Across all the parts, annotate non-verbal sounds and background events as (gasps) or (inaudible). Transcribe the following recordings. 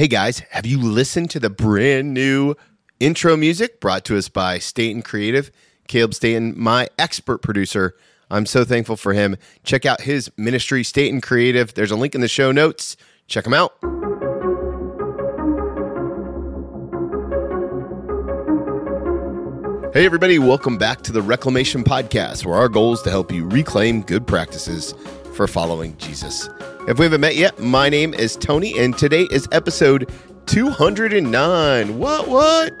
Hey guys, have you listened to the brand new intro music brought to us by Staten Creative? Caleb Staten, my expert producer. I'm so thankful for him. Check out his ministry, Staten Creative. There's a link in the show notes. Check him out. Hey, everybody, welcome back to the Reclamation Podcast, where our goal is to help you reclaim good practices for following Jesus. If we haven't met yet, my name is Tony, and today is episode 209. What, what?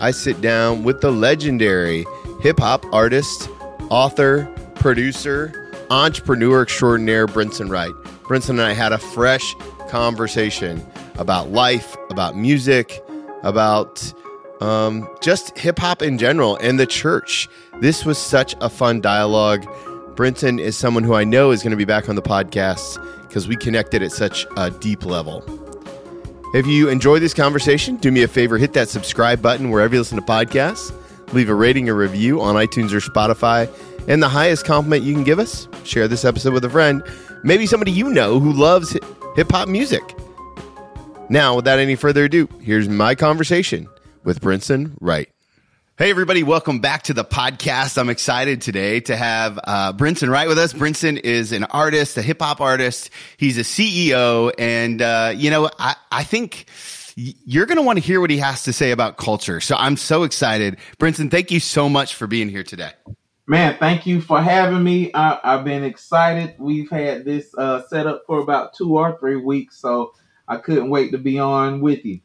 I sit down with the legendary hip hop artist, author, producer, entrepreneur extraordinaire, Brinson Wright. Brinson and I had a fresh conversation about life, about music, about um, just hip hop in general and the church. This was such a fun dialogue. Brinson is someone who I know is going to be back on the podcast because we connected at such a deep level. If you enjoy this conversation, do me a favor hit that subscribe button wherever you listen to podcasts, leave a rating or review on iTunes or Spotify, and the highest compliment you can give us, share this episode with a friend, maybe somebody you know who loves hip hop music. Now, without any further ado, here's my conversation with Brinson Wright. Hey, everybody, welcome back to the podcast. I'm excited today to have uh, Brinson Wright with us. Brinson is an artist, a hip hop artist. He's a CEO. And, uh, you know, I, I think you're going to want to hear what he has to say about culture. So I'm so excited. Brinson, thank you so much for being here today. Man, thank you for having me. I, have been excited. We've had this uh, set up for about two or three weeks, so I couldn't wait to be on with you.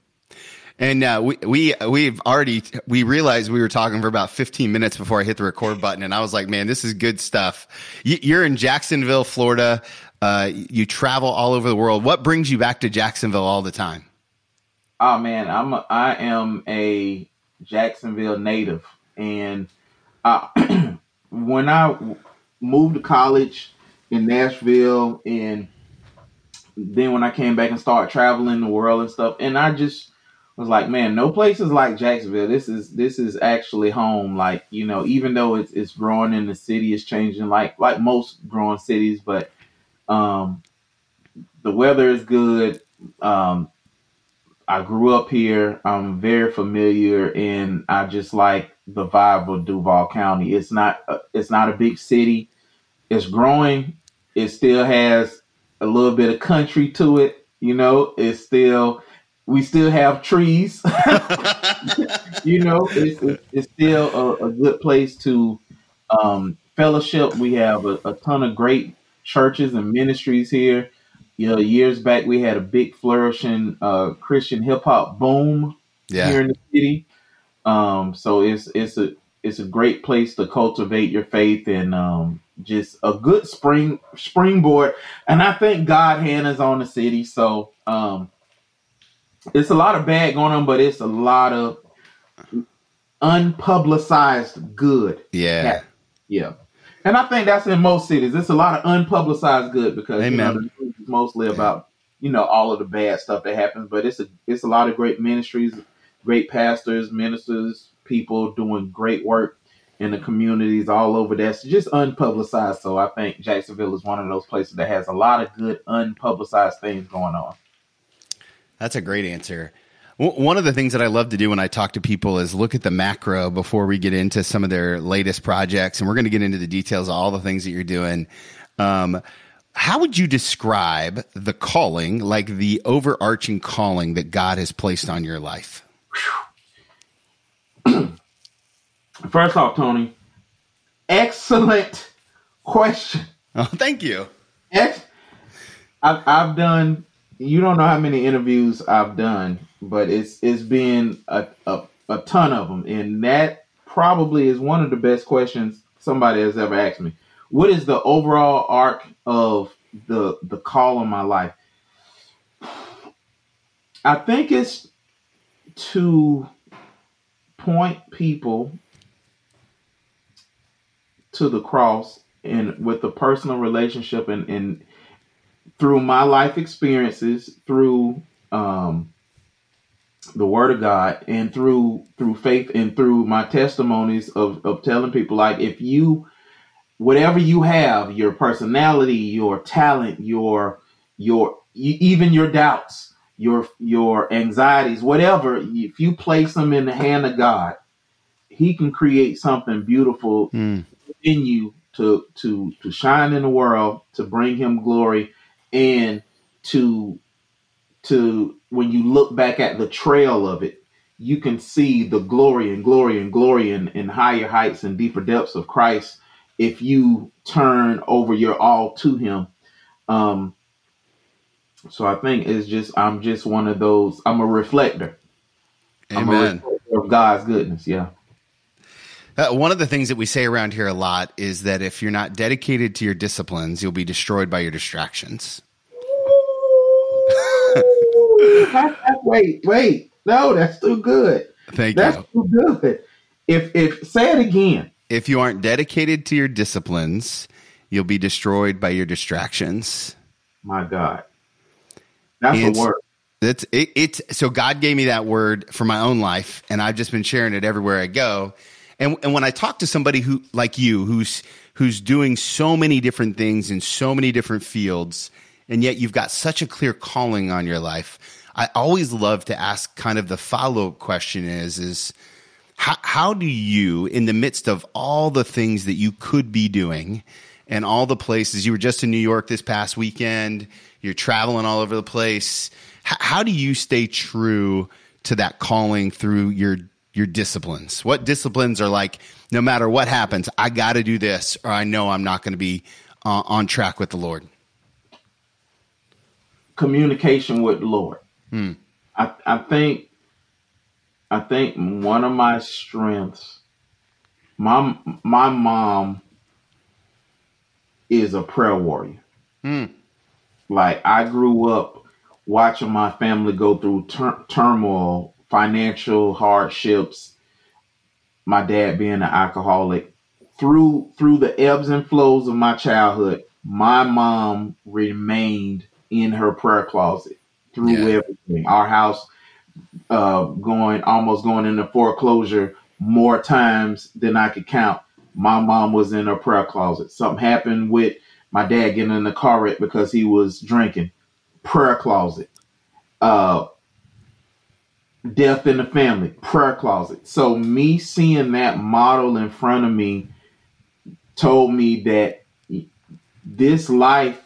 And uh, we we we've already we realized we were talking for about 15 minutes before I hit the record button, and I was like, "Man, this is good stuff." You're in Jacksonville, Florida. Uh, you travel all over the world. What brings you back to Jacksonville all the time? Oh man, I'm a, I am a Jacksonville native, and uh, (clears throat) when I moved to college in Nashville, and then when I came back and started traveling the world and stuff, and I just was like, man, no place is like Jacksonville. This is this is actually home. Like you know, even though it's it's growing and the city is changing, like like most growing cities, but um, the weather is good. Um, I grew up here. I'm very familiar, and I just like the vibe of Duval County. It's not uh, it's not a big city. It's growing. It still has a little bit of country to it. You know, it's still we still have trees. (laughs) you know, it's, it's still a, a, good place to um, fellowship. We have a, a, ton of great churches and ministries here. You know, years back we had a big flourishing uh, Christian hip hop boom yeah. here in the city. Um, so it's it's a it's a great place to cultivate your faith and um, just a good spring springboard. And I think God hand is on the city. So um, it's a lot of bad going on, but it's a lot of unpublicized good. Yeah. Yeah. And I think that's in most cities. It's a lot of unpublicized good because you know, it's mostly about you know all of the bad stuff that happens. But it's a it's a lot of great ministries, great pastors, ministers, people doing great work in the communities all over that's just unpublicized. So I think Jacksonville is one of those places that has a lot of good unpublicized things going on. That's a great answer. One of the things that I love to do when I talk to people is look at the macro before we get into some of their latest projects. And we're going to get into the details of all the things that you're doing. Um, how would you describe the calling, like the overarching calling that God has placed on your life? (clears throat) First off, Tony, excellent question. Oh, thank you. Ex- I've, I've done you don't know how many interviews I've done, but it's it's been a, a, a ton of them, and that probably is one of the best questions somebody has ever asked me. What is the overall arc of the the call in my life? I think it's to point people to the cross and with the personal relationship and, and through my life experiences, through um, the Word of God, and through through faith, and through my testimonies of of telling people like if you whatever you have, your personality, your talent, your your even your doubts, your your anxieties, whatever, if you place them in the hand of God, He can create something beautiful Mm. in you to to to shine in the world, to bring Him glory, and to to when you look back at the trail of it, you can see the glory and glory and glory and, and higher heights and deeper depths of Christ if you turn over your all to Him. Um, so I think it's just I'm just one of those. I'm a reflector. I'm a Amen. reflector of God's goodness. Yeah. Uh, one of the things that we say around here a lot is that if you're not dedicated to your disciplines, you'll be destroyed by your distractions. (laughs) wait, wait. No, that's too good. Thank That's you. That's too good. If if say it again. If you aren't dedicated to your disciplines, you'll be destroyed by your distractions. My God. That's And- a word. That's it, it's so God gave me that word for my own life, and I've just been sharing it everywhere I go. And and when I talk to somebody who like you, who's who's doing so many different things in so many different fields, and yet you've got such a clear calling on your life, I always love to ask kind of the follow up question is is how, how do you, in the midst of all the things that you could be doing and all the places you were just in New York this past weekend, you're traveling all over the place, how do you stay true to that calling through your your disciplines? What disciplines are like, no matter what happens, I got to do this, or I know I'm not going to be uh, on track with the Lord. Communication with the Lord. Hmm. I, I think I think one of my strengths, my my mom is a prayer warrior. Hmm. Like I grew up watching my family go through tur- turmoil, financial hardships. My dad being an alcoholic, through through the ebbs and flows of my childhood, my mom remained in her prayer closet through Yeah. everything. Our house uh, going almost going into foreclosure more times than I could count. My mom was in her prayer closet. Something happened with my dad getting in the car wreck because he was drinking. Prayer closet. Uh, death in the family. Prayer closet. So me seeing that model in front of me told me that this life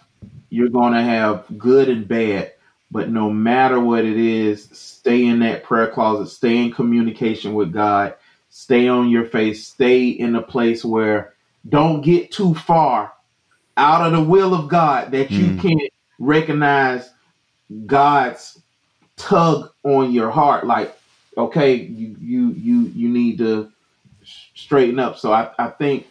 you're going to have good and bad, but no matter what it is, stay in that prayer closet, stay in communication with God, stay on your face, stay in a place where don't get too far out of the will of God that you Mm. can't recognize God's tug on your heart like okay you you you you need to straighten up so I, I think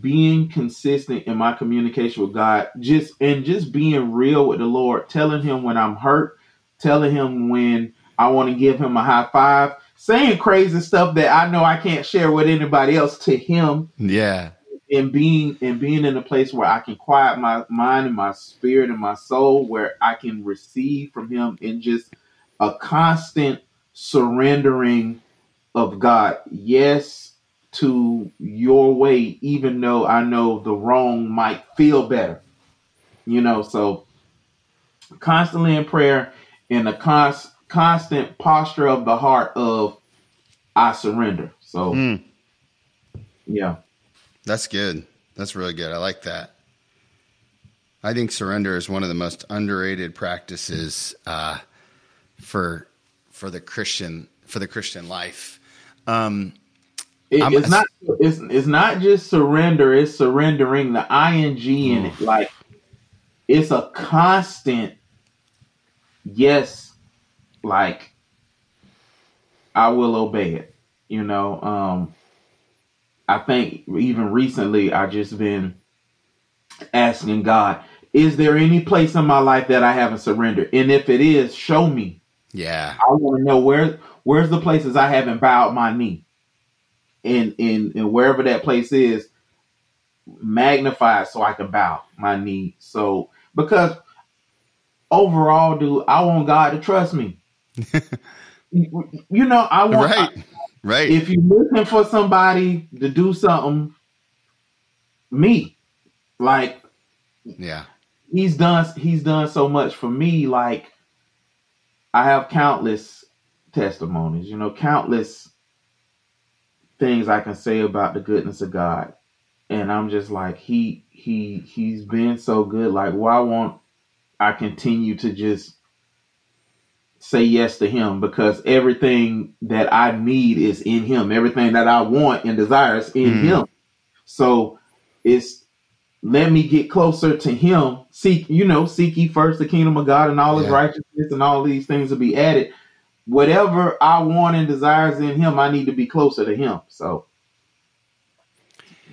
being consistent in my communication with God, just and just being real with the Lord, telling him when I'm hurt, telling him when I want to give him a high five, saying crazy stuff that I know I can't share with anybody else to him, Yeah. And being and being in a place where I can quiet my mind and my spirit and my soul, where I can receive from him in just a constant surrendering of God. Yes, to your way, even though I know the wrong might feel better. You know, so constantly in prayer in a cons- constant posture of the heart of I surrender. So Mm. yeah. That's good. That's really good. I like that. I think surrender is one of the most underrated practices uh, for for the Christian for the Christian life. Um, It- it's not it's it's not just surrender, it's surrendering the ing in it. Like it's a constant yes, like I will obey it. You know, um I think even recently I just been asking God, is there any place in my life that I haven't surrendered? And if it is, show me. yeah, I want to know where where's the places I haven't bowed my knee, and and and wherever that place is, magnify it so I can bow my knee. So because overall, dude, I want God to trust me. you, (laughs) you know, I want right, right. if you're looking for somebody to do something, me, like yeah, he's done he's done so much for me like I have countless testimonies, you know, countless things I can say about the goodness of God. And I'm just like, he he he's been so good. Like, why won't I continue to just say yes to him because everything that I need is in him. Everything that I want and desire is in mm. him. So it's let me get closer to him. Seek, you know, seek ye first the kingdom of God and all his yeah. righteousness and all these things will be added. Whatever I want and desires in him, I need to be closer to him. So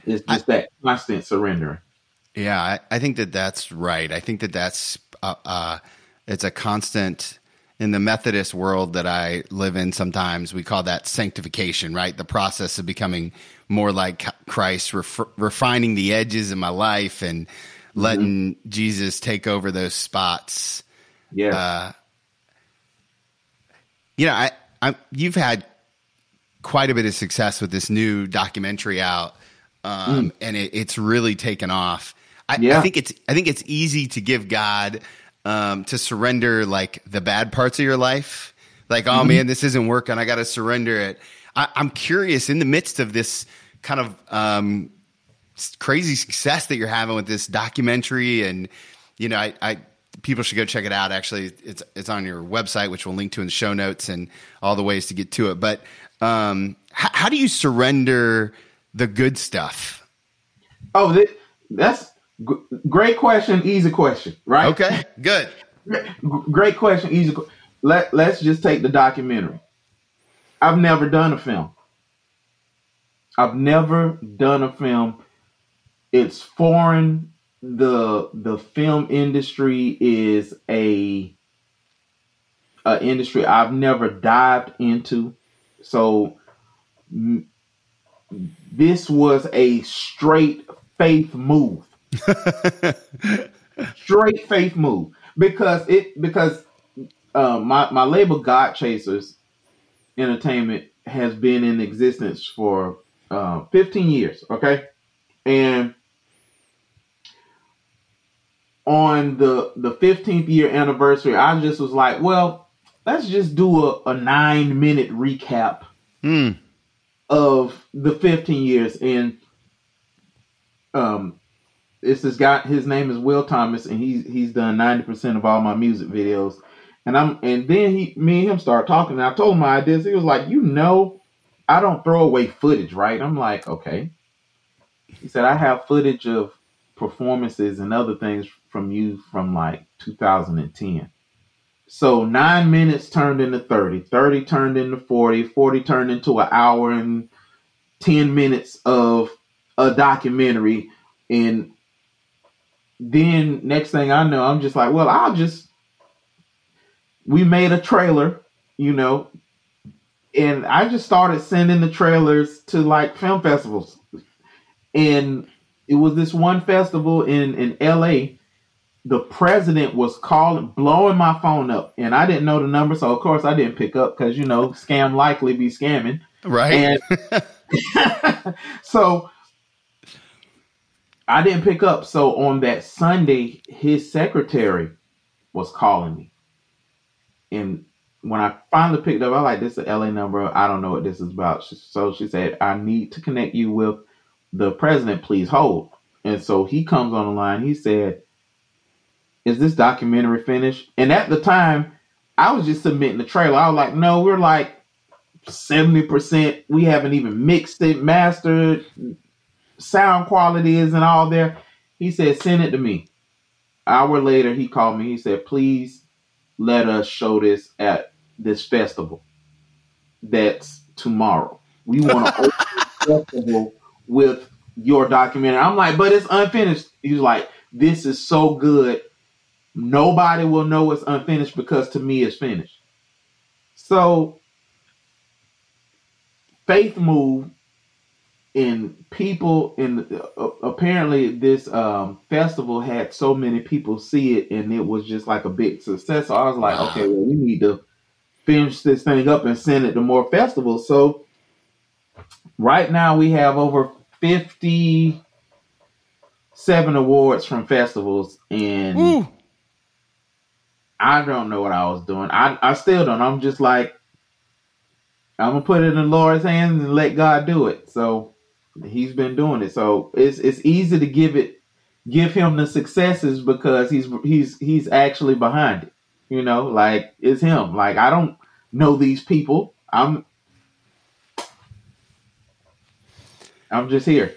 it's just I, that constant surrendering. Yeah, I, I, think that that's right. I think that that's uh, uh, it's a constant in the Methodist world that I live in, sometimes we call that sanctification, right? The process of becoming more like Christ, ref- refining the edges of my life and letting mm-hmm. Jesus take over those spots. Yeah. Uh, you know, I, I, you've had quite a bit of success with this new documentary out, um, mm. and it, it's really taken off. I, yeah. I think it's, I think it's easy to give God um, to surrender like the bad parts of your life. Like, oh mm-hmm. man, this isn't working. I got to surrender it. I, am curious in the midst of this kind of um, crazy success that you're having with this documentary, and you know, I, I people should go check it out. Actually, it's it's on your website, which we'll link to in the show notes and all the ways to get to it. But um, how, how do you surrender the good stuff? Oh, that's G- great question, easy question, right? Okay, good. Great question, easy. Let Let's just take the documentary. I've never done a film. I've never done a film. It's foreign. the The film industry is a, a industry I've never dived into. So m- this was a straight faith move (laughs) Straight faith move because it because uh, my my label God Chasers Entertainment has been in existence for uh, 15 years. Okay, and on the the 15th year anniversary, I just was like, well, let's just do a, a nine minute recap mm. of the 15 years and um it's this guy. His name is Will Thomas, and he's he's done ninety percent of all my music videos. And I'm and then he me and him start talking. And I told him my ideas. He was like, you know, I don't throw away footage, right? I'm like, okay. He said I have footage of performances and other things from you from like 2010. So nine minutes turned into 30, 30 turned into 40, 40 turned into an hour and 10 minutes of a documentary. And then next thing I know, I'm just like, well, I'll just. We made a trailer, you know, and I just started sending the trailers to like film festivals, and it was this one festival in in L.A. The president was calling, blowing my phone up, and I didn't know the number, so of course I didn't pick up because you know scam likely be scamming, right? And (laughs) (laughs) so I didn't pick up. So on that Sunday, his secretary was calling me. And when I finally picked up, I like this is LA number. I don't know what this is about. So she said, I need to connect you with the president. Please hold. And so he comes on the line. He said, Is this documentary finished? And at the time, I was just submitting the trailer. I was like, No, we're like 70%. We haven't even mixed it, mastered, sound quality isn't all there. He said, send it to me. Hour later, he called me. He said, please let us show this at this festival. That's tomorrow. We want to (laughs) open the festival with your documentary. I'm like, but it's unfinished. He's like, this is so good. Nobody will know it's unfinished because to me it's finished. So Faith Move and people in uh, apparently this um, festival had so many people see it and it was just like a big success so i was like okay well we need to finish this thing up and send it to more festivals so right now we have over 57 awards from festivals and Ooh. I don't know what I was doing. I I still don't. I'm just like I'm gonna put it in the Lord's hands and let God do it. So He's been doing it. So it's it's easy to give it give him the successes because he's he's he's actually behind it. You know, like it's him. Like I don't know these people. I'm I'm just here.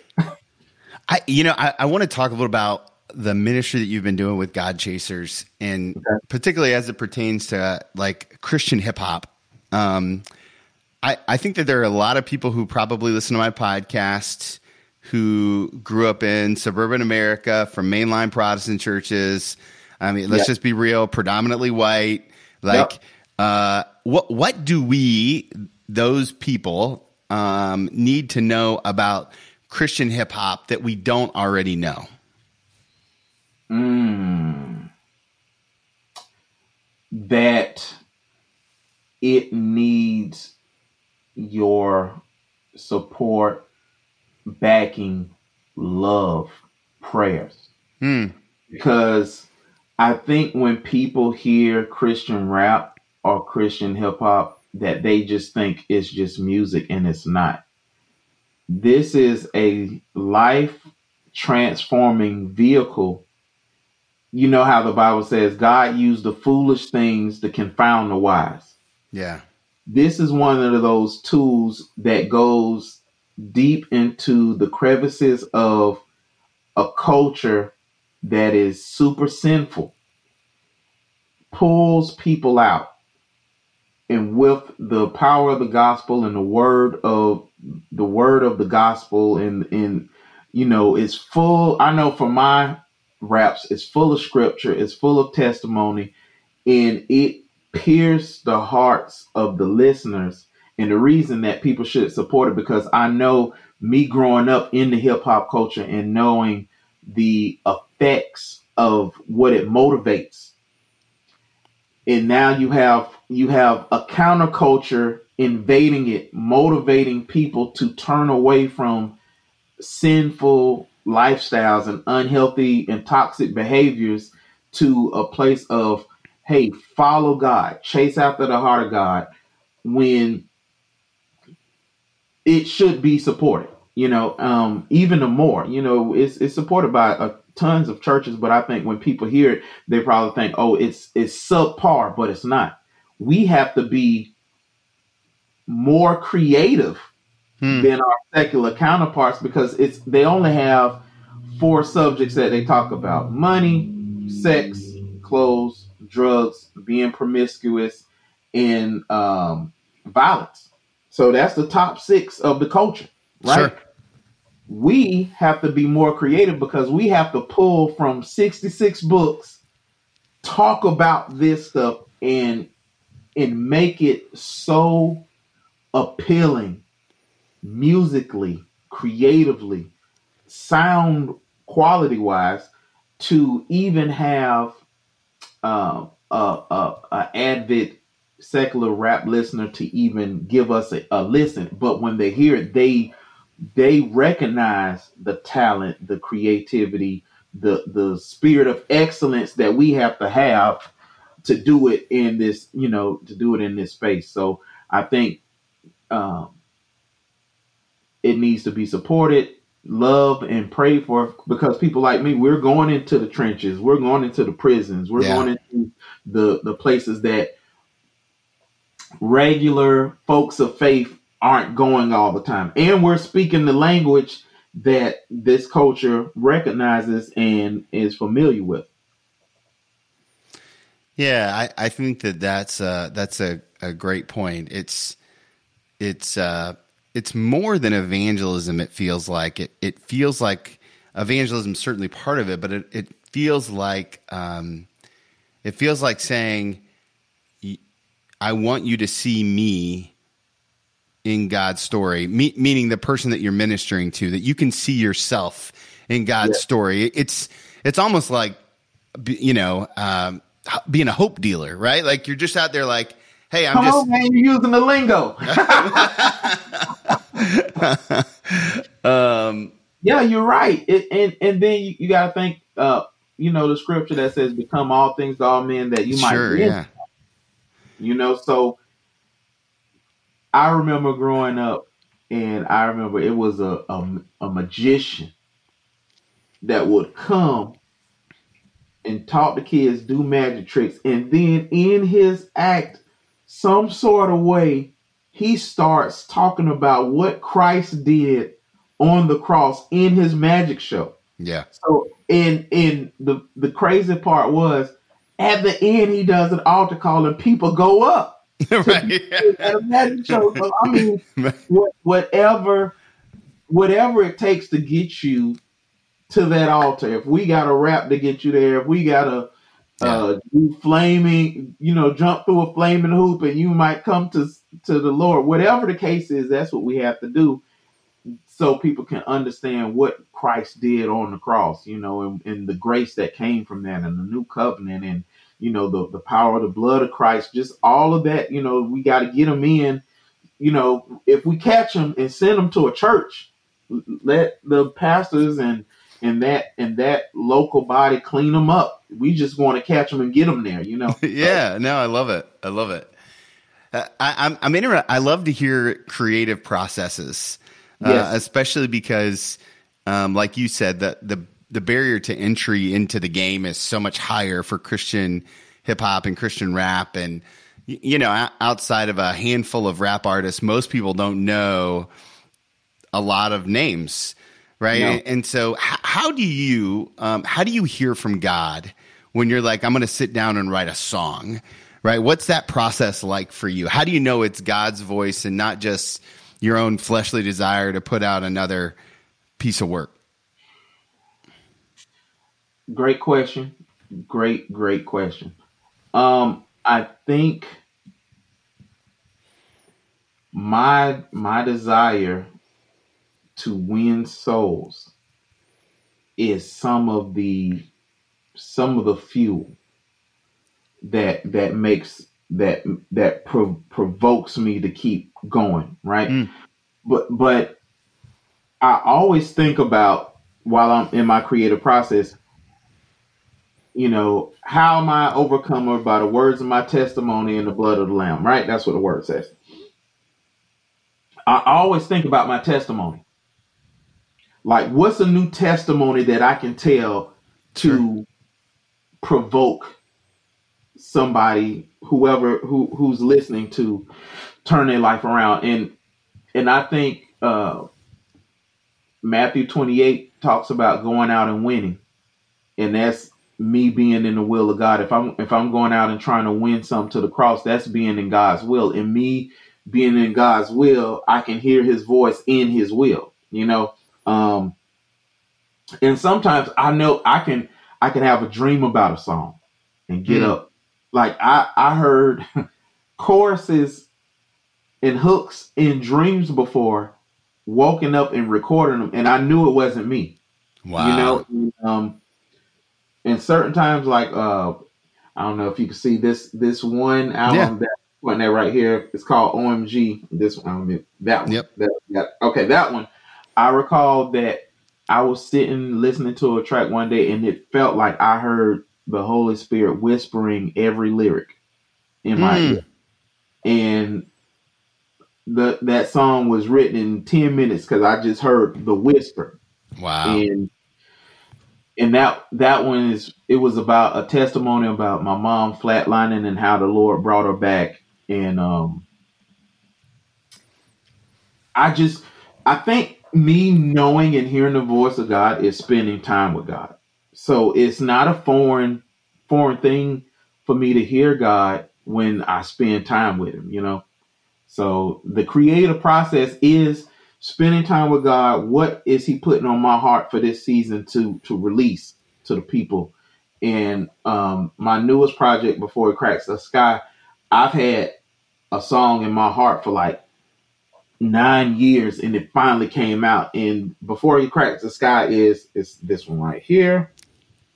I you know I, I want to talk a little about the ministry that you've been doing with God Chasers, and okay. particularly as it pertains to uh, like Christian hip hop. Um, I I think that there are a lot of people who probably listen to my podcast who grew up in suburban America from mainline Protestant churches. I mean, let's yep. just be real, predominantly white. Like, yep. uh, what what do we those people um, need to know about Christian hip hop that we don't already know? Mm. That it needs your support, backing, love, prayers. Hmm. Because I think when people hear Christian rap or Christian hip hop, that they just think it's just music and it's not. This is a life transforming vehicle. You know how the Bible says God used the foolish things to confound the wise. Yeah this is one of those tools that goes deep into the crevices of a culture that is super sinful, pulls people out. And with the power of the gospel and the word of the word of the gospel and and you know it's full I know for my raps it's full of scripture, it's full of testimony, and it pierce the hearts of the listeners. And the reason that people should support it because I know me growing up in the hip hop culture and knowing the effects of what it motivates. And now you have you have a counterculture invading it, motivating people to turn away from sinful lifestyles and unhealthy and toxic behaviors to a place of hey, follow God, chase after the heart of God when it should be supported. You know, um, even the more, you know, it's it's supported by uh, tons of churches, but I think when people hear it, they probably think, oh, it's it's subpar, but it's not. We have to be more creative hmm. than our secular counterparts because it's they only have four subjects that they talk about: money, sex, clothes, drugs, being promiscuous, and um, violence. So that's the top six of the culture, right? Sure. We have to be more creative because we have to pull from 66 books, talk about this stuff, and and make it so appealing musically, creatively, sound quality wise to even have um, a, a, a avid secular rap listener to even give us a, a listen, but when they hear it, they they recognize the talent, the creativity, the the spirit of excellence that we have to have to do it in this, you know, to do it in this space. So I think um, it needs to be supported love and pray for because people like me we're going into the trenches. We're going into the prisons. We're yeah. going into the the places that regular folks of faith aren't going all the time. And we're speaking the language that this culture recognizes and is familiar with. Yeah i, I think that that's uh that's a, a great point. It's it's uh it's more than evangelism. It feels like it. It feels like evangelism is certainly part of it, but it, it feels like um, it feels like saying, "I want you to see me in God's story," me, meaning the person that you're ministering to, that you can see yourself in God's yeah. story. It's it's almost like you know um, being a hope dealer, right? Like you're just out there, like Hey, I'm Come just on, man, you're using the lingo. (laughs) um, yeah, you're right. It, and and then you, you got to think uh, you know, the scripture that says, "Become all things to all men," that you might Sure, win. yeah. You know, so I remember growing up, and I remember it was a a, a magician that would come and talk to kids, do magic tricks, and then in his act, some sort of way, he starts talking about what Christ did on the cross in his magic show. Yeah. So, and and the the crazy part was at the end he does an altar call and people go up (laughs) right. at a magic show. So I (laughs) mean, what, whatever whatever it takes to get you to that altar. If we got a rap to get you there, if we got to uh, do flaming, you know, jump through a flaming hoop, and you might come to to the Lord. Whatever the case is, that's what we have to do, so people can understand what Christ did on the cross. You know, and, and the grace that came from that, and the new covenant, and you know, the the power of the blood of Christ. Just all of that. You know, we got to get them in. You know, if we catch them and send them to a church, let the pastors and and that and that local body clean them up. We just want to catch them and get them there, you know. (laughs) yeah, no, I love it. I love it. Uh, I, I'm I'm interested. I love to hear creative processes, uh, Yes. especially because, um, like you said, the the the barrier to entry into the game is so much higher for Christian hip hop and Christian rap, and you know, outside of a handful of rap artists, most people don't know a lot of names, right? No. And so, h- how do you um, how do you hear from God when you're like, I'm going to sit down and write a song, right? What's that process like for you? How do you know it's God's voice and not just your own fleshly desire to put out another piece of work? Great question. Great, great question. Um, I think my my desire to win souls is some of the some of the fuel that that makes that that pro- provokes me to keep going right? Mm. but but i always think about while i'm in my creative process you know how am i overcomer by the words of my testimony and the blood of the lamb right? That's what the word says. I always think about my testimony. Like what's a new testimony that i can tell to provoke somebody whoever who who's listening to turn their life around. And and i think uh matthew 28 talks about going out and winning. And that's me being in the will of god. If i'm if i'm going out and trying to win something to the cross that's being in god's will. And me being in god's will i can hear his voice in his will you know? Um and sometimes i know i can i can have a dream about a song and get Mm. up like i i heard (laughs) choruses and hooks in dreams before woken up and recording them and i knew it wasn't me Wow. you know and, um and certain times like uh i don't know if you can see this this one album that one there right here it's called omg this one I mean, that one Yep. that, that okay that one i recall that i was sitting listening to a track one day and it felt like i heard the holy spirit whispering every lyric in my Mm. ear and the that song was written in 10 minutes because i just heard the whisper wow. and and that that one is it was about a testimony about my mom flatlining and how the Lord brought her back and um I just I think me knowing and hearing the voice of God is spending time with God. So it's not a foreign foreign thing for me to hear God when I spend time with him, you know. So the creative process is spending time with God. What is He putting on my heart for this season to to release to the people? And um, my newest project, before it cracks the sky, I've had a song in my heart for like nine years, and it finally came out. And before he cracks the sky is is this one right here.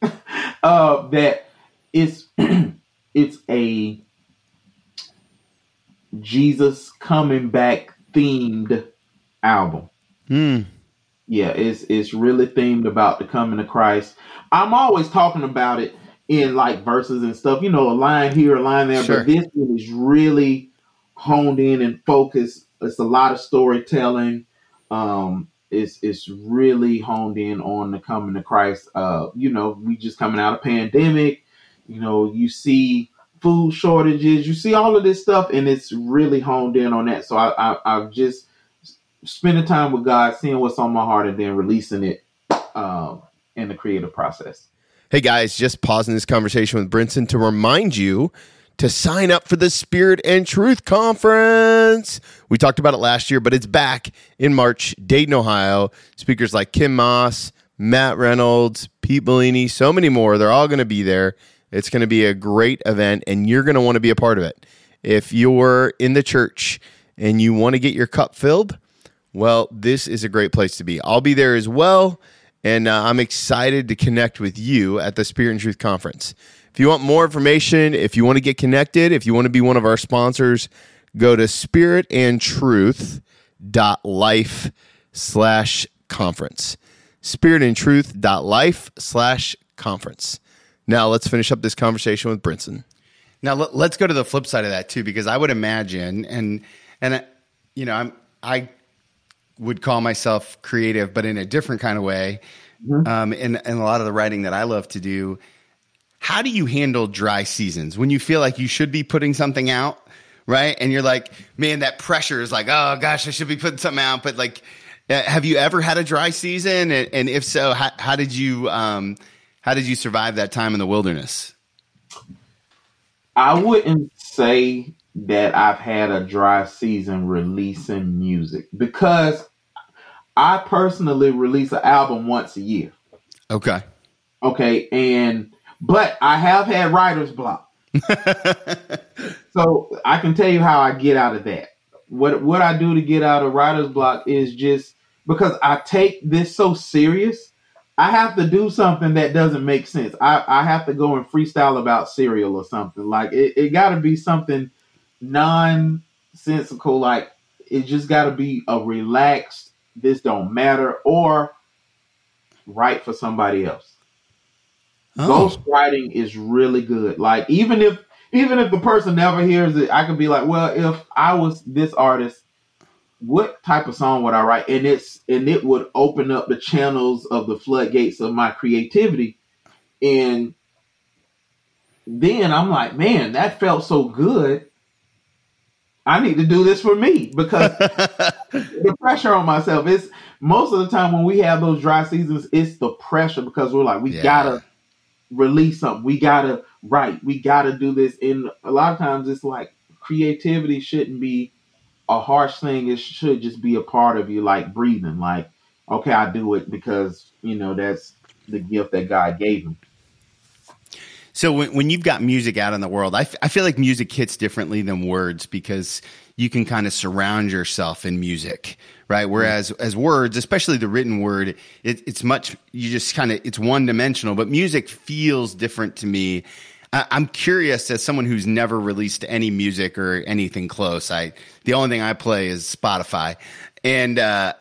(laughs) uh, that it's (clears throat) it's a Jesus coming back themed album Mm. yeah, it's it's really themed about the coming of Christ. I'm always talking about it in like verses and stuff, you know, a line here, a line there, Sure. but this one is really honed in and focused. It's a lot of storytelling. Um, it's it's really honed in on the coming of Christ. Uh, you know, we just coming out of pandemic. You know, you see food shortages, you see all of this stuff, and it's really honed in on that. So I, I I've just spending time with God, seeing what's on my heart, and then releasing it um, in the creative process. Hey guys, just pausing this conversation with Brinson to remind you to sign up for the Spirit and Truth Conference. We talked about it last year, but it's back in March, Dayton, Ohio. Speakers like Kim Moss, Matt Reynolds, Pete Bellini, so many more. They're all going to be there. It's going to be a great event, and you're going to want to be a part of it. If you're in the church and you want to get your cup filled, well, this is a great place to be. I'll be there as well. And uh, I'm excited to connect with you at the Spirit and Truth Conference. If you want more information, if you want to get connected, if you want to be one of our sponsors, go to spiritandtruth.life slash conference. Spiritandtruth.life slash conference. Now let's finish up this conversation with Brinson. Now let, us go to the flip side of that too, because I would imagine, and and uh, you know, I'm I would call myself creative, but in a different kind of way. Um, in in a lot of the writing that I love to do, how do you handle dry seasons when you feel like you should be putting something out, right? And you're like, man, that pressure is like, oh gosh, I should be putting something out, but like, uh, have you ever had a dry season? And, and if so, how, how did you um, how did you survive that time in the wilderness? I wouldn't say that I've had a dry season releasing music because I personally release an album once a year. Okay. Okay, and but I have had writer's block. (laughs) so I can tell you how I get out of that. What what I do to get out of writer's block is just because I take this so serious, I have to do something that doesn't make sense. I, I have to go and freestyle about cereal or something. Like it, it gotta be something nonsensical, like it just gotta be a relaxed, this don't matter, or write for somebody else. Oh. Ghost writing is really good. Like even if even if the person never hears it, I could be like, well, if I was this artist, what type of song would I write? And it's and it would open up the channels of the floodgates of my creativity. And then I'm like, man, that felt so good. I need to do this for me because (laughs) the pressure on myself is most of the time when we have those dry seasons, it's the pressure because we're like, we Yeah. gotta release something, we gotta write, we gotta do this. And a lot of times it's like creativity shouldn't be a harsh thing, it should just be a part of you, like breathing. Like, okay, I do it because you know that's the gift that God gave me. So when, when you've got music out in the world, I, f- I feel like music hits differently than words because you can kind of surround yourself in music, right? Whereas as words, especially the written word, it, it's much you just kind of it's one dimensional. But music feels different to me. I, I'm curious as someone who's never released any music or anything close. I the only thing I play is Spotify, and uh,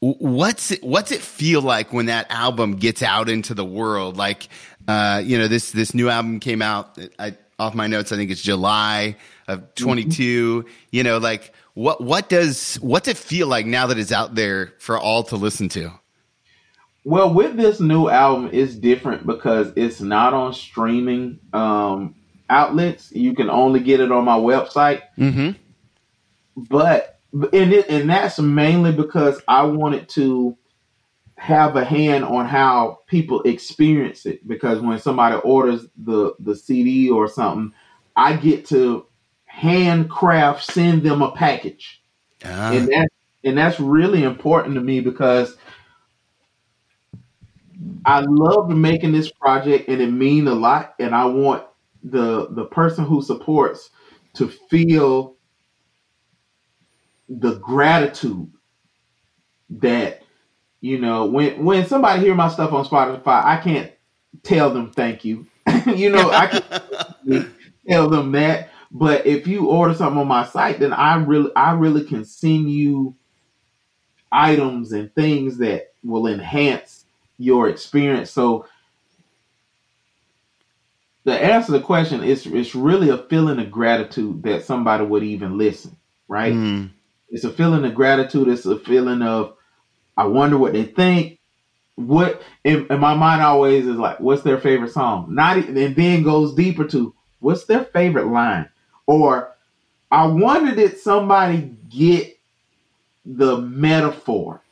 what's it, what's it feel like when that album gets out into the world? Like, uh, you know, this this new album came out. I, off my notes, I think it's July of 22. You know, like what what does what's it feel like now that it's out there for all to listen to? Well, with this new album, it's different because it's not on streaming um, outlets. You can only get it on my website. Mm-hmm. But and it, and that's mainly because I wanted to have a hand on how people experience it. Because when somebody orders the the CD or something, I get to handcraft send them a package. Ah, and that and that's really important to me because I love making this project and it mean a lot. And I want the the person who supports to feel the gratitude that you know when when somebody hear my stuff on Spotify I can't tell them thank you (laughs) you know I can (laughs) tell them that but if you order something on my site, then I really, I really can send you items and things that will enhance your experience. So the answer to the question is it's really a feeling of gratitude that somebody would even listen, right? Mm. It's a feeling of gratitude. It's a feeling of I wonder what they think. What in, in my mind always is like, what's their favorite song? Not and then goes deeper to what's their favorite line, or I wonder did somebody get the metaphor,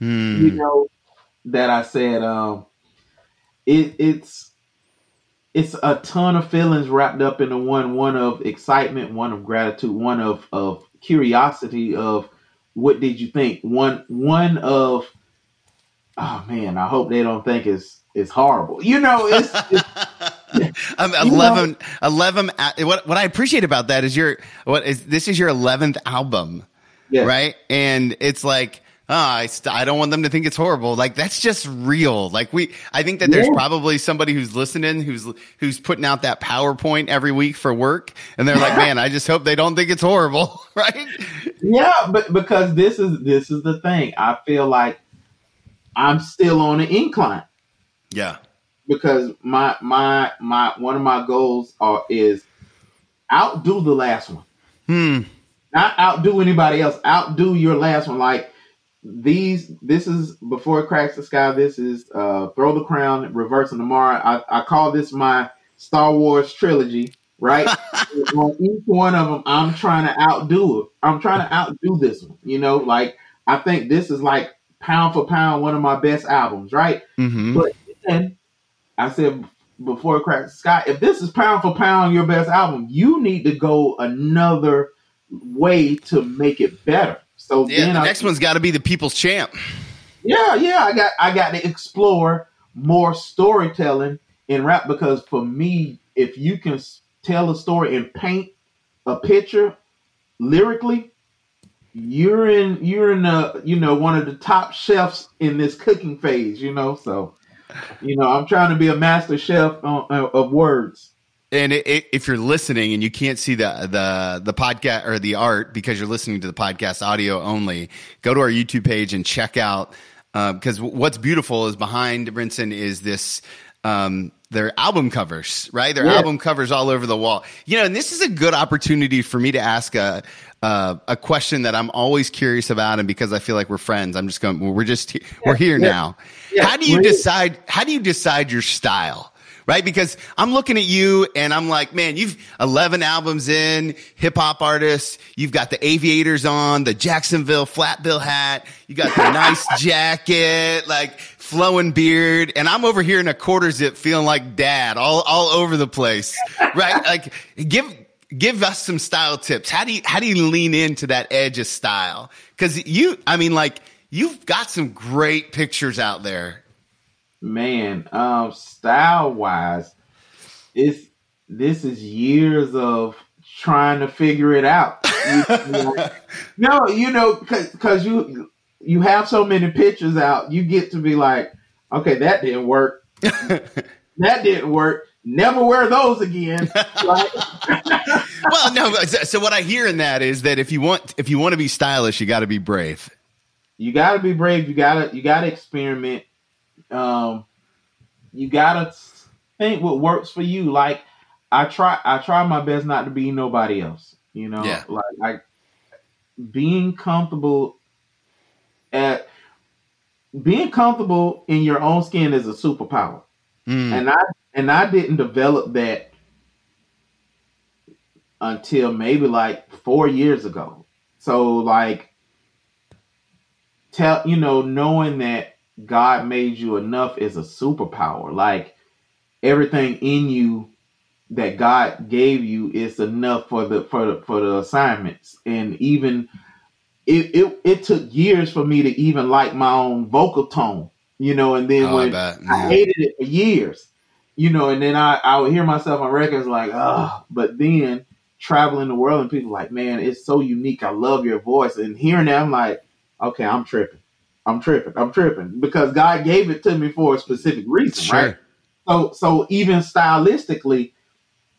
Mm. you know, that I said. Um, it it's it's a ton of feelings wrapped up into one one of excitement one of gratitude one of of curiosity of what did you think? One one of oh man i hope they don't think it's it's horrible. You know it's, (laughs) it's (laughs) You 11, 11 uh, what what I appreciate about that is your what is this is your 11th album yeah right? And it's like oh, I, st- I don't want them to think it's horrible. Like that's just real. Like we I think that there's Yeah. probably somebody who's listening who's who's putting out that PowerPoint every week for work and they're like man I just hope they don't think it's horrible. (laughs) Right? Yeah but because this is this is the thing. I feel like i'm still on an incline. Yeah. Because my my my one of my goals are is outdo the last one. Hmm. Not outdo anybody else outdo your last one. Like these this is before it cracks the sky. This is uh throw the crown reverse of tomorrow i, I call this my star wars trilogy right? (laughs) On each one of them i'm trying to outdo it. I'm trying to outdo this one you know? Like i think this is like pound for pound one of my best albums right? Mm-hmm. but then I said before it cracks the sky, if this is pound for pound your best album, you need to go another way to make it better. So yeah the I, next one's got to be the people's champ yeah, yeah, I got I got to explore more storytelling in rap because for me, if you can tell a story and paint a picture lyrically, you're in you're in a you know one of the top chefs in this cooking phase. You know, so you know I'm trying to be a master chef on, uh, of words. And it, it, if you're listening and you can't see the the the podcast or the art because you're listening to the podcast audio only, go to our YouTube page and check out because what's beautiful is behind Brinson is this um, their album covers, right? Their Yeah. album covers all over the wall. You know, and this is a good opportunity for me to ask a uh, a question that I'm always curious about, and because I feel like we're friends, I'm just going. We're just he- we're here yeah. now. Yeah, how do you we're- decide? How do you decide your style? Right, because I'm looking at you and I'm like, man, you've 11 albums in, hip hop artist. You've got the aviators on, the Jacksonville flat bill hat. You got the (laughs) nice jacket, like flowing beard, and I'm over here in a quarter zip, feeling like dad, all all over the place. Right, (laughs) like give give us some style tips. How do you how do you lean into that edge of style? Because you, I mean, like you've got some great pictures out there. Man, um, style wise, it's this is years of trying to figure it out. You- (laughs) no, you know, because you you have so many pictures out, you get to be like, okay, that didn't work. (laughs) that didn't work. Never wear those again. (laughs) Right? well, no. So, what I hear in that is that if you want if you want to be stylish, you got to be brave. you gotta be brave. You gotta you gotta experiment. Um, you gotta think what works for you. Like I try I try my best not to be nobody else. You know, Yeah. like I being comfortable at being comfortable in your own skin is a superpower. Mm. And I and I didn't develop that until maybe like four years ago. So like tell you know, knowing that God made you enough is a superpower. Like everything in you that God gave you is enough for the for the for the assignments. And even it it, it took years for me to even like my own vocal tone. You know, and then Oh, I when bet. I hated it for years. You know, and then I, I would hear myself on records like, oh, but then traveling the world and people like, man, it's so unique. I love your voice. And hearing that, I'm like, okay, I'm tripping. I'm tripping. I'm tripping. Because God gave it to me for a specific reason, Sure. right? So so even stylistically,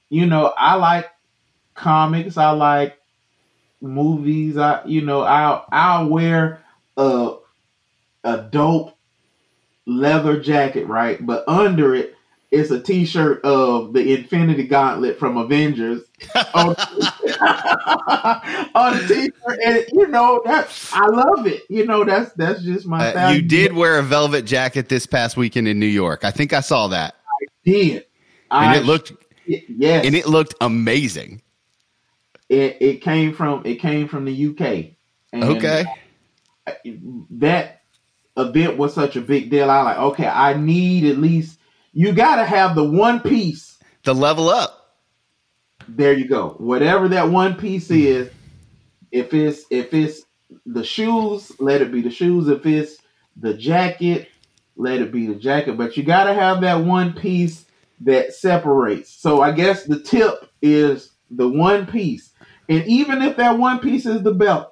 you know, I like comics, I like movies, I you know, I'll I'll wear a a dope leather jacket, right? But under it, it's a T-shirt of the Infinity Gauntlet from Avengers on, (laughs) (laughs) on the T-shirt, and you know that's I love it. You know that's that's just my. Uh, you did wear a velvet jacket this past weekend in New York. I think I saw that. I did, and I, it looked yes, and it looked amazing. It it came from it came from the UK. And Okay. that event was such a big deal. I like okay, I need at least you got to have the one piece. The level up. There you go. Whatever that one piece hmm. is, if it's if it's the shoes, let it be the shoes. If it's the jacket, let it be the jacket. But you got to have that one piece that separates. So I guess the tip is the one piece. And even if that one piece is the belt,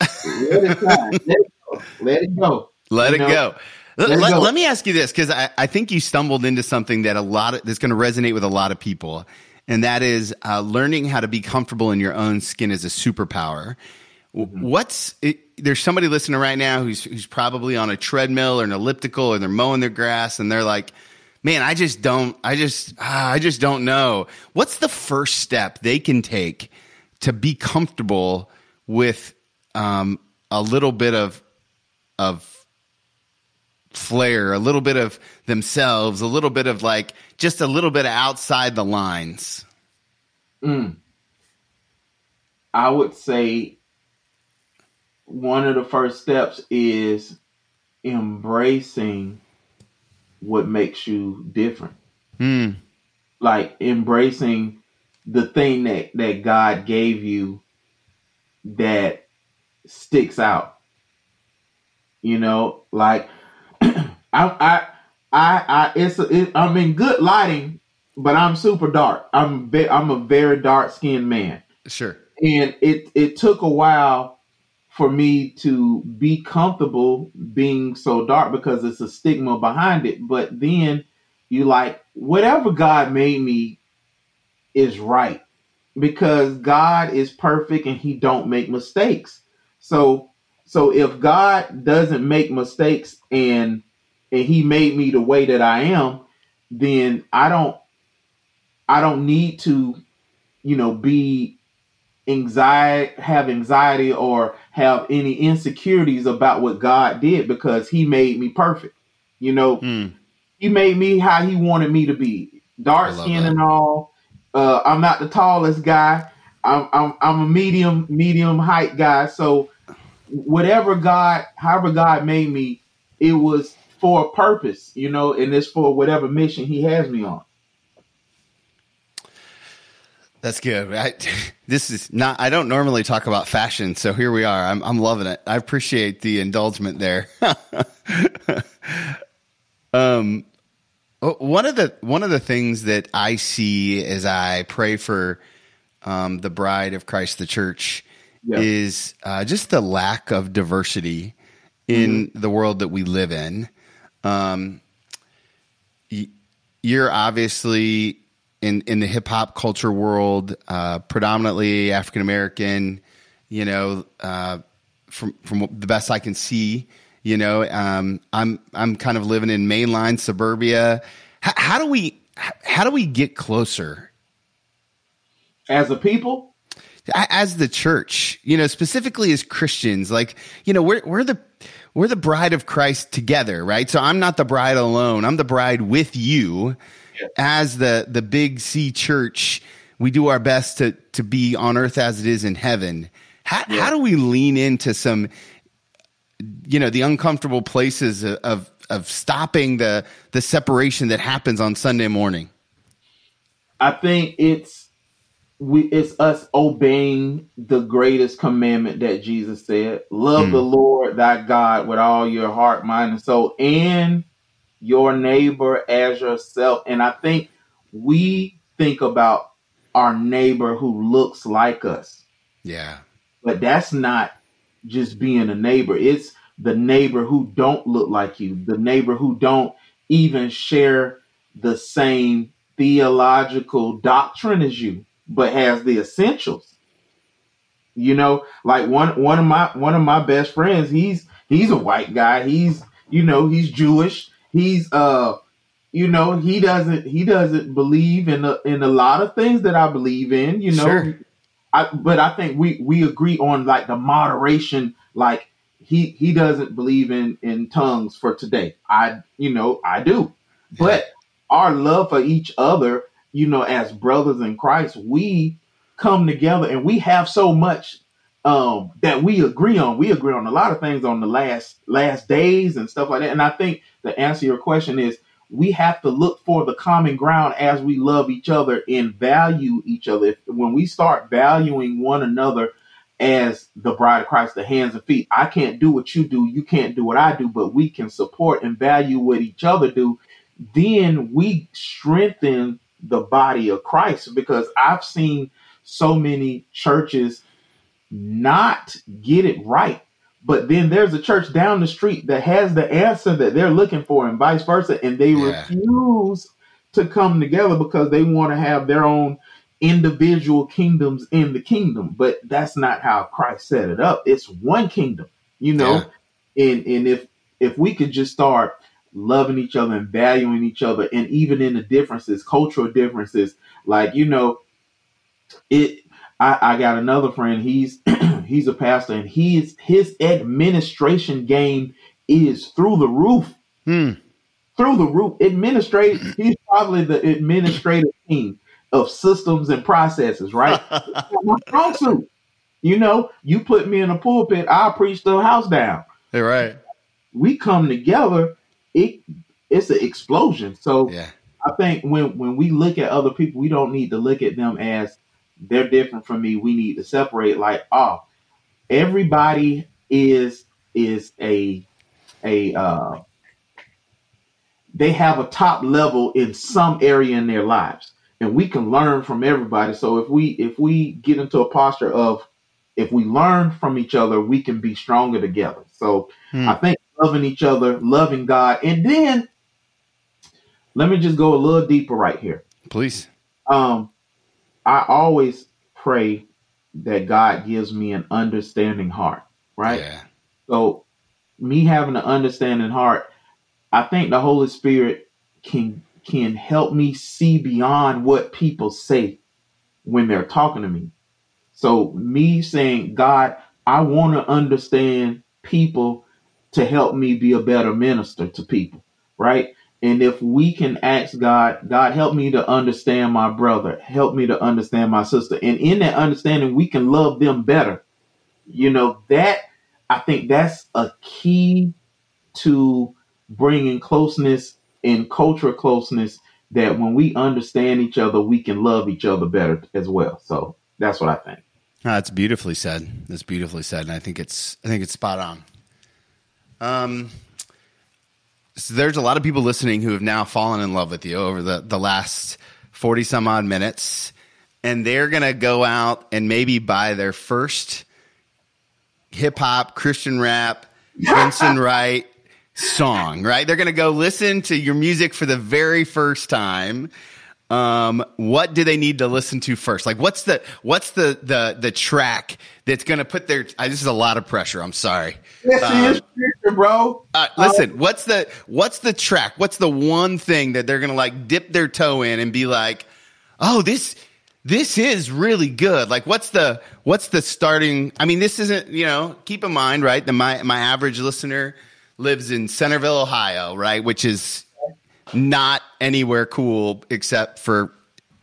let it (laughs) let it go. Let it go. Let You it know, go. Let, let me ask you this because I, I think you stumbled into something that a lot of that's going to resonate with a lot of people, and that is uh, learning how to be comfortable in your own skin is a superpower. Mm-hmm. What's it, there's somebody listening right now who's who's probably on a treadmill or an elliptical or they're mowing their grass and they're like, "Man, I just don't, I just, ah, I just don't know." What's the first step they can take to be comfortable with um, a little bit of of flair, a little bit of themselves, a little bit of like just a little bit of outside the lines. Mm. I would say one of the first steps is embracing what makes you different. Hmm. Like embracing the thing that, that God gave you that sticks out. You know, like I I I I it's it, I'm in good lighting, but I'm super dark. I'm ve- I'm a very dark skinned man Sure. and it it took a while for me to be comfortable being so dark because it's a stigma behind it but then you like whatever god made me is right because god is perfect and he don't make mistakes so so if god doesn't make mistakes and and he made me the way that i am then i don't i don't need to you know be anxiety have anxiety or have any insecurities about what God did because he made me perfect. You know, Hmm. he made me how he wanted me to be. Dark skin and all. Uh, I'm not the tallest guy. I'm, I'm I'm a medium medium height guy. So whatever God, however God made me, it was for a purpose, you know, and it's for whatever mission He has me on. That's good. I, (laughs) this is not. I don't normally talk about fashion, so here we are. I'm I'm loving it. I appreciate the indulgement there. (laughs) um, one of the one of the things that I see as I pray for um, the bride of Christ, the church, Yeah. is uh, just the lack of diversity in the world that we live in. Um, you're obviously in in the hip hop culture world, uh, predominantly African American. You know, uh, from from the best I can see, you know, um, I'm I'm kind of living in mainline suburbia. H- how do we how do we get closer As a people, as the church, you know, specifically as Christians, like, you know, we're, we're the, we're the bride of Christ together, right? So I'm not the bride alone. I'm the bride with you as the, the big C church. We do our best to, to be on earth as it is in heaven. How, Yeah. how do we lean into some, you know, the uncomfortable places of, of, of stopping the, the separation that happens on Sunday morning? I think it's we it's us obeying the greatest commandment that Jesus said. Love Hmm. the Lord thy God with all your heart, mind, and soul, and your neighbor as yourself. And I think we think about our neighbor who looks like us. Yeah. But that's not just being a neighbor. It's the neighbor who don't look like you, the neighbor who don't even share the same theological doctrine as you, but has the essentials. You know, like one one of my one of my best friends, he's he's a white guy. He's you know he's Jewish. He's uh you know he doesn't he doesn't believe in a, in a lot of things that I believe in. You know, sure. I, but I think we we agree on like the moderation. Like he he doesn't believe in in tongues for today. I you know I do, but our love for each other, you know, as brothers in Christ, we come together and we have so much um, that we agree on. We agree on a lot of things on the last last days and stuff like that. And I think the answer your question is we have to look for the common ground as we love each other and value each other. If, when we start valuing one another as the bride of Christ, the hands and feet, I can't do what you do, you can't do what I do, but we can support and value what each other do. Then we strengthen the body of Christ because I've seen so many churches not get it right. But then there's a church down the street that has the answer that they're looking for, and vice versa, and they yeah. refuse to come together because they want to have their own individual kingdoms in the kingdom. But that's not how Christ set it up. It's one kingdom, you know. Yeah. And and if if we could just start loving each other and valuing each other, and even in the differences, cultural differences, like you know, it I, I got another friend. He's (clears throat) he's a pastor, and he's his administration game is through the roof. Hmm. Through the roof. Administrate. (clears throat) he's probably the administrative team of systems and processes. Right. (laughs) my strong suit. You know, you put me in a pulpit, I'll preach the house down. You're right. We come together. It it's an explosion. So yeah. I think when when we look at other people, we don't need to look at them as they're different from me. We need to separate. Like, oh, everybody is is a a uh, they have a top level in some area in their lives, and we can learn from everybody. So if we if we get into a posture of if we learn from each other, we can be stronger together. So hmm. I think loving each other, loving God, and then let me just go a little deeper right here. Please. Um, I always pray that God gives me an understanding heart, right? Yeah. So, me having an understanding heart, I think the Holy Spirit can can help me see beyond what people say when they're talking to me. So, me saying, God, I want to understand people to help me be a better minister to people, right? And if we can ask God, God, help me to understand my brother, help me to understand my sister. And in that understanding, we can love them better. You know, that, I think that's a key to bringing closeness and cultural closeness that when we understand each other, we can love each other better as well. So that's what I think. Ah, that's beautifully said. That's beautifully said. And I think it's, I think it's spot on. Um, so there's a lot of people listening who have now fallen in love with you over the, the last 40 some odd minutes. And they're going to go out and maybe buy their first hip hop, Christian rap, Vincent (laughs) Wright song, right? They're going to go listen to your music for the very first time um, what do they need to listen to first? Like, what's the what's the the the track that's going to put their? Uh, this is a lot of pressure. I'm sorry. This um, is pressure, bro. Uh, listen, what's the what's the track? What's the one thing that they're going to like dip their toe in and be like, oh, this this is really good. Like, what's the what's the starting? I mean, this isn't you know. Keep in mind, right? The my my average listener lives in Centerville, Ohio, right, which is not anywhere cool except for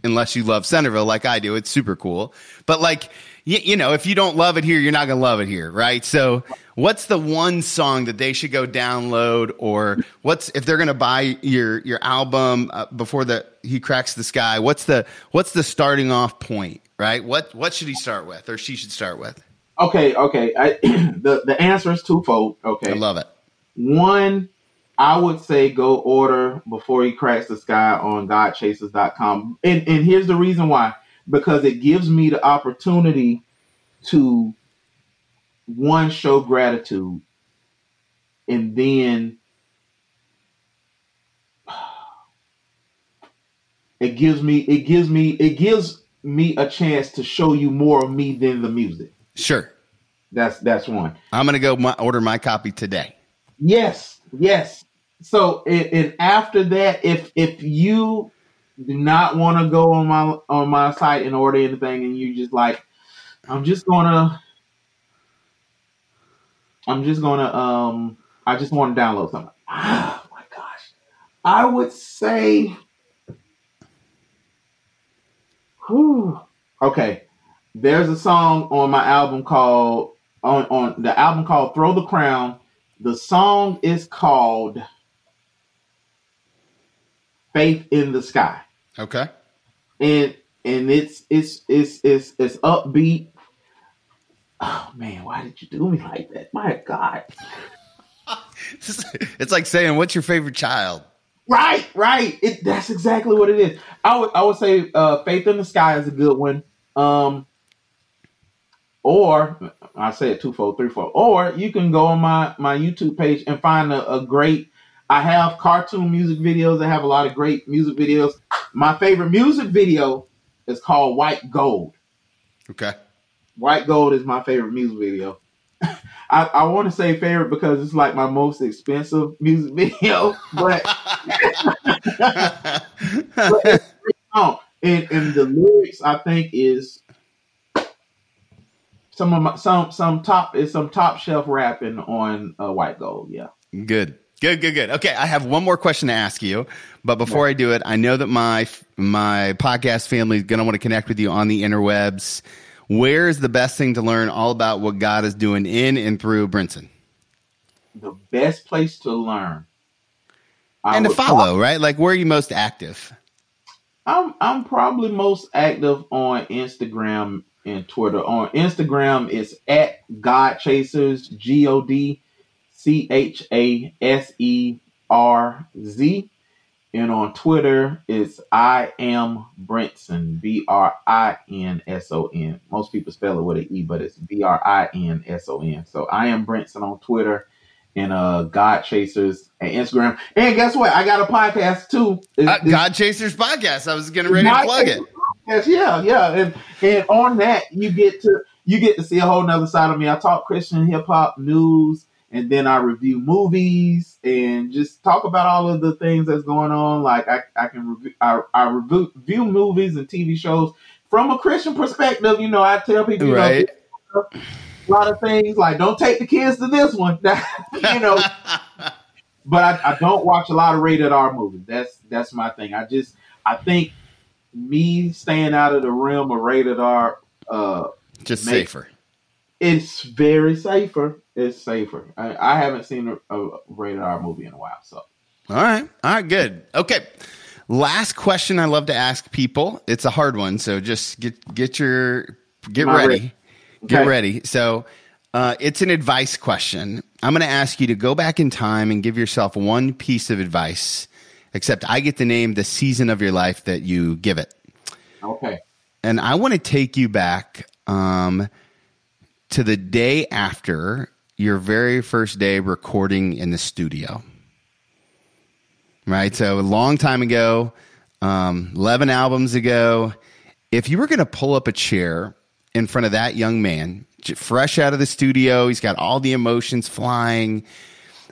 unless you love Centerville like I do. It's super cool. But like, you, you know, if you don't love it here, you're not going to love it here, right? So, what's the one song that they should go download or what's if they're going to buy your your album uh, before the he cracks the sky, what's the what's the starting off point, right? What what should he start with or she should start with? Okay, okay. I, (clears throat) the the answer is twofold, okay. I love it. One I would say go order before he cracks the sky on godchasers.com. And and here's the reason why. Because it gives me the opportunity to one show gratitude and then (sighs) it gives me it gives me it gives me a chance to show you more of me than the music. Sure. That's that's one. I'm gonna go my, order my copy today. Yes, yes. So and, after that, if if you do not want to go on my on my site and order anything, and you just like, I'm just gonna, I'm just gonna, um, I just want to download something. (gasps) Oh my gosh, I would say, whew, okay. There's a song on my album called on on the album called "Throw the Crown." The song is called "Faith in the Sky." Okay. and and it's it's it's it's it's upbeat. Oh man, why did you do me like that? My God! (laughs) it's like saying, "What's your favorite child?" Right, right. It that's exactly what it is. I would I would say uh, "Faith in the Sky" is a good one. Um, or I say it twofold, threefold. Or you can go on my my YouTube page and find a, a great. I have cartoon music videos. I have a lot of great music videos. My favorite music video is called White Gold. Okay. White Gold is my favorite music video. (laughs) I, I want to say favorite because it's like my most expensive music (laughs) video, but, but (laughs) song. And, and the lyrics I think is some of my some some top is some top shelf rapping on uh, White Gold. Yeah. Good. Good, good, good. Okay, I have one more question to ask you, but before I do it, I know that my my podcast family is going to want to connect with you on the interwebs. Where is the best thing to learn all about what God is doing in and through Brinson? The best place to learn I and to follow, right? Like, where are you most active? I'm I'm probably most active on Instagram and Twitter. On Instagram, it's at God Chasers, G O D C H A S E R Z. And on Twitter, it's I am Brinson, B R I N S O N. Most people spell it with an E, but it's B R I N S O N. So I am Brinson on Twitter and uh God Chasers and Instagram. And guess what? I got a podcast too. It's- Uh, God Chasers podcast. I was getting ready to plug it. podcast. Yeah, yeah, and and on that you get to you get to see a whole nother side of me. I talk Christian hip hop news, and then I review movies and just talk about all of the things that's going on. Like I, I can review I, I review, review movies and TV shows from a Christian perspective. You know, I tell people, Right. know, a lot of things like don't take the kids to this one. (laughs) you know, but I, I don't watch a lot of rated R movies. That's that's my thing. I just I think me staying out of the realm of rated R, uh, Just safer. it's very safer. It's safer. I, I haven't seen a, a rated R movie in a while, so All right. All right. Good. Okay. Last question I love to ask people. It's a hard one, so just get get your get Not ready. ready. Get ready. So uh, it's an advice question. I'm going to ask you to go back in time and give yourself one piece of advice. Except I get to name the season of your life that you give it, okay. and I want to take you back um, to the day after your very first day recording in the studio right? So a long time ago, um, 11 albums ago, if you were going to pull up a chair in front of that young man, fresh out of the studio, he's got all the emotions flying,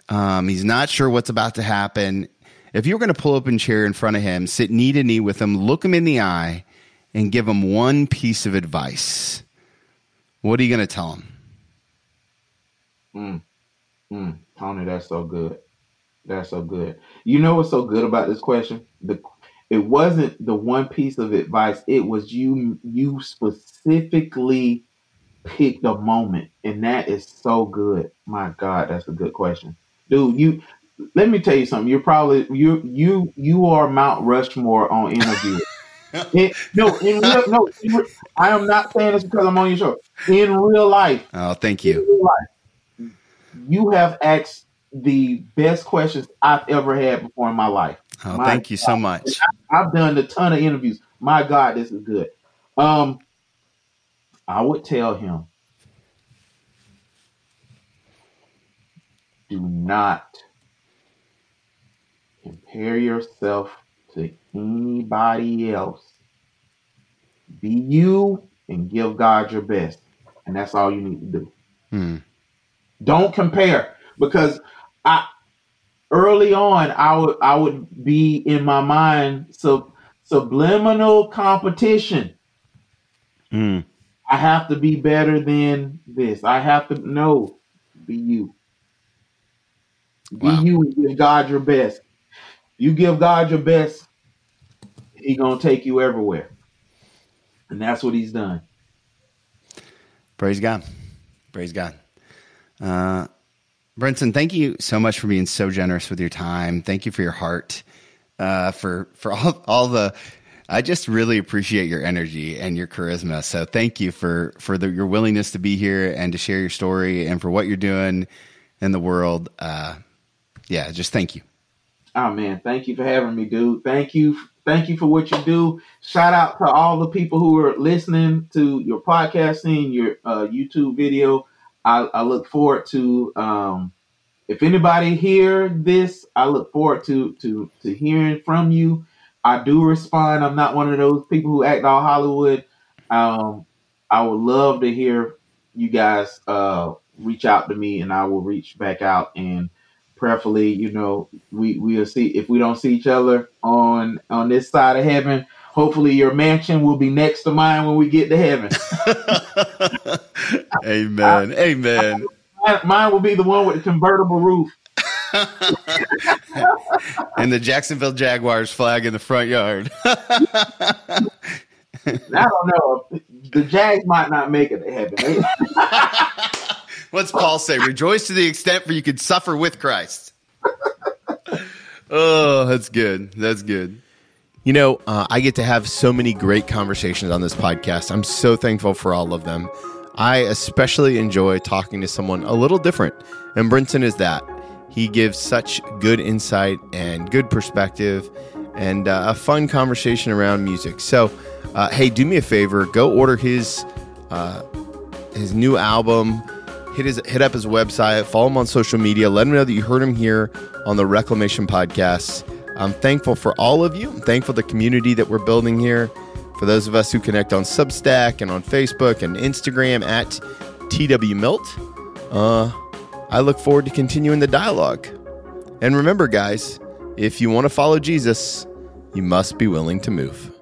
um, he's not sure what's about to happen. If you were going to pull up a chair in front of him, sit knee to knee with him, look him in the eye, and give him one piece of advice, what are you going to tell him? Mm, mm, Tony, that's so good. That's so good. You know what's so good about this question? The it wasn't the one piece of advice. It was you. You specifically picked a moment, and that is so good. My God, that's a good question, dude. You let me tell you something. You're probably you you you are Mount Rushmore on interview. (laughs) It- no, in real, no, in re- I am not saying this because I'm on your show. In real life, Oh, thank in you. real life, you have asked the best questions I've ever had before in my life. Oh, My thank you so much. I've done a ton of interviews. My God, this is good. Um, I would tell him, do not compare yourself to anybody else. Be you and give God your best, and that's all you need to do. Hmm. Don't compare because I early on I would I would be in my mind sub, subliminal competition. Hmm. I have to be better than this. I have to no be you. Be Wow. you and give God your best. You give God your best, He gonna take you everywhere, and that's what He's done. Praise God. Praise God. Uh, Brenton, thank you so much for being so generous with your time. Thank you for your heart. Uh, for for all all the, I just really appreciate your energy and your charisma. So thank you for for the, your willingness to be here and to share your story and for what you're doing in the world. Uh, yeah, just thank you. Oh man, thank you for having me, dude. Thank you, thank you for what you do. Shout out to all the people who are listening to your podcasting, your uh, YouTube video. I, I look forward to um, if anybody hear this. I look forward to to to hearing from you. I do respond. I'm not one of those people who act all Hollywood. Um, I would love to hear you guys uh, reach out to me, and I will reach back out and prayerfully, you know, we we'll see if we don't see each other on on this side of heaven. Hopefully, your mansion will be next to mine when we get to heaven. (laughs) (laughs) Amen. Amen. Mine- Mine will be the one with the convertible roof. (laughs) and the Jacksonville Jaguars flag in the front yard. (laughs) I don't know. The Jags might not make it to heaven. They- What's Paul say? Rejoice to the extent for you could suffer with Christ. Oh, that's good. That's good. You know, uh, I get to have so many great conversations on this podcast. I'm so thankful for all of them. I especially enjoy talking to someone a little different, and Brinson is that. He gives such good insight and good perspective and uh, a fun conversation around music. So, uh, hey, do me a favor go order his uh, his new album. Hit his hit up his website. Follow him on social media. Let him know that you heard him here on the Reclamation Podcast. I'm thankful for all of you. I'm thankful for the community that we're building here. For those of us who connect on Substack and on Facebook and Instagram at TWMilt, uh, I look forward to continuing the dialogue. And remember, guys, if you want to follow Jesus, you must be willing to move.